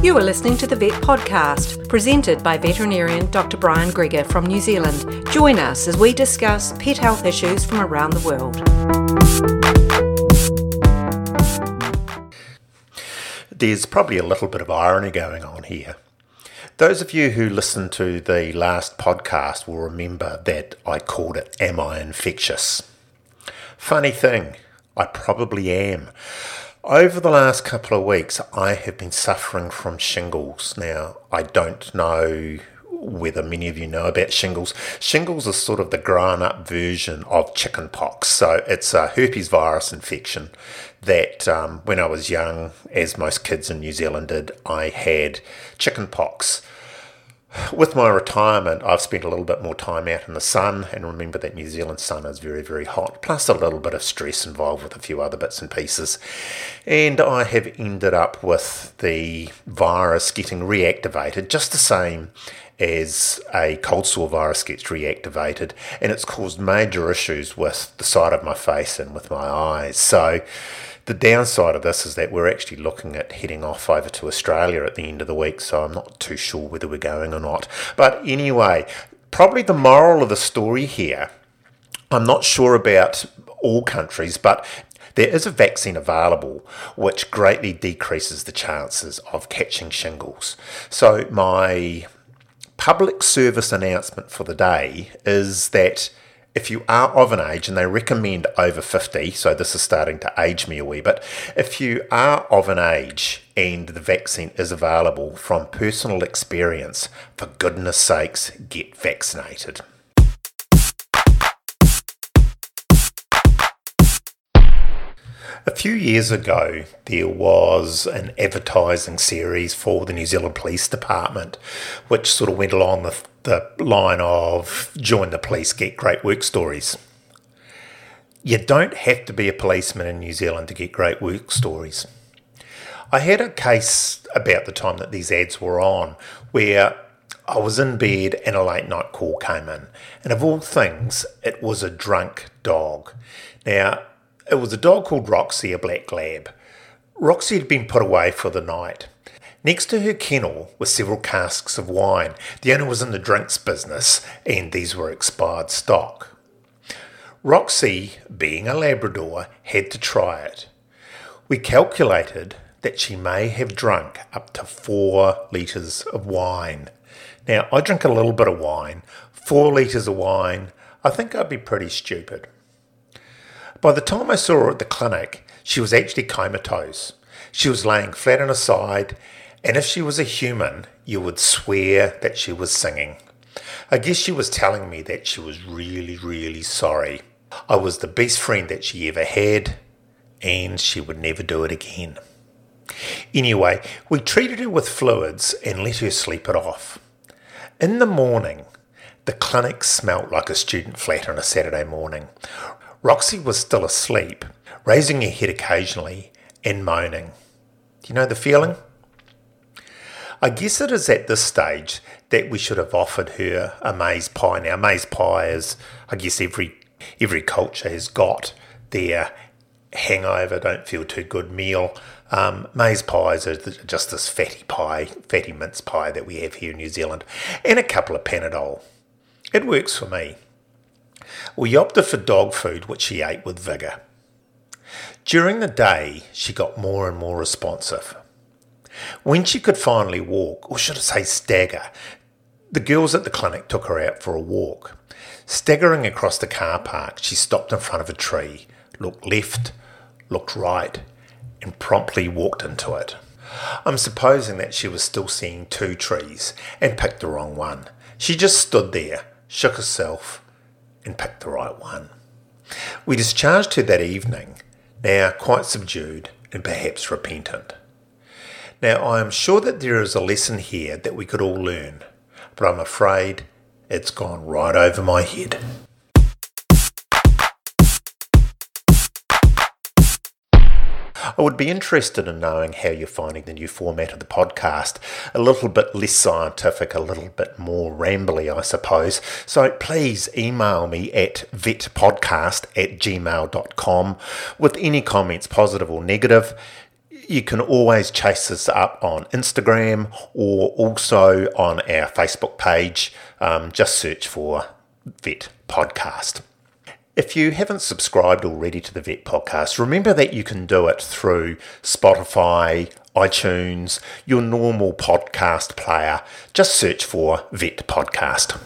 You are listening to the Vet Podcast, presented by veterinarian Dr. Brian Greger from New Zealand. Join us as we discuss pet health issues from around the world. There's probably a little bit of irony going on here. Those of you who listened to the last podcast will remember that I called it Am I Infectious? Funny thing, I probably am. Over the last couple of weeks, I have been suffering from shingles. Now, I don't know whether many of you know about shingles. Shingles is sort of the grown up version of chickenpox. So it's a herpes virus infection that um, when I was young, as most kids in New Zealand did, I had chickenpox with my retirement, I've spent a little bit more time out in the sun, and remember that New Zealand sun is very, very hot, plus a little bit of stress involved with a few other bits and pieces. And I have ended up with the virus getting reactivated, just the same as a cold sore virus gets reactivated, and it's caused major issues with the side of my face and with my eyes. So, the downside of this is that we're actually looking at heading off over to Australia at the end of the week, so I'm not too sure whether we're going or not. But anyway, probably the moral of the story here, I'm not sure about all countries, but there is a vaccine available which greatly decreases the chances of catching shingles. So, my public service announcement for the day is that if you are of an age, and they recommend over 50, so this is starting to age me a wee bit, if you are of an age and the vaccine is available from personal experience, for goodness sakes, get vaccinated. A few years ago, there was an advertising series for the New Zealand Police Department, which sort of went along the, the line of join the police, get great work stories. You don't have to be a policeman in New Zealand to get great work stories. I had a case about the time that these ads were on where I was in bed and a late night call came in. And of all things, it was a drunk dog. Now, it was a dog called Roxy, a black lab. Roxy had been put away for the night. Next to her kennel were several casks of wine. The owner was in the drinks business, and these were expired stock. Roxy, being a Labrador, had to try it. We calculated that she may have drunk up to four litres of wine. Now, I drink a little bit of wine. Four litres of wine, I think I'd be pretty stupid. By the time I saw her at the clinic, she was actually comatose. She was laying flat on her side, and if she was a human, you would swear that she was singing. I guess she was telling me that she was really, really sorry. I was the best friend that she ever had, and she would never do it again. Anyway, we treated her with fluids and let her sleep it off. In the morning, the clinic smelt like a student flat on a Saturday morning. Roxy was still asleep, raising her head occasionally and moaning. Do you know the feeling? I guess it is at this stage that we should have offered her a maize pie. Now, maize pie is, I guess, every every culture has got their hangover, don't feel too good meal. Um, maize pies are just this fatty pie, fatty mince pie that we have here in New Zealand, and a couple of Panadol. It works for me. We opted for dog food, which she ate with vigour. During the day, she got more and more responsive. When she could finally walk, or should I say stagger, the girls at the clinic took her out for a walk. Staggering across the car park, she stopped in front of a tree, looked left, looked right, and promptly walked into it. I'm supposing that she was still seeing two trees and picked the wrong one. She just stood there, shook herself, and picked the right one. We discharged her that evening, now quite subdued and perhaps repentant. Now, I am sure that there is a lesson here that we could all learn, but I'm afraid it's gone right over my head. I would be interested in knowing how you're finding the new format of the podcast. A little bit less scientific, a little bit more rambly, I suppose. So please email me at vetpodcast at gmail.com with any comments, positive or negative. You can always chase us up on Instagram or also on our Facebook page. Um, just search for Vet Podcast. If you haven't subscribed already to the Vet Podcast, remember that you can do it through Spotify, iTunes, your normal podcast player. Just search for Vet Podcast.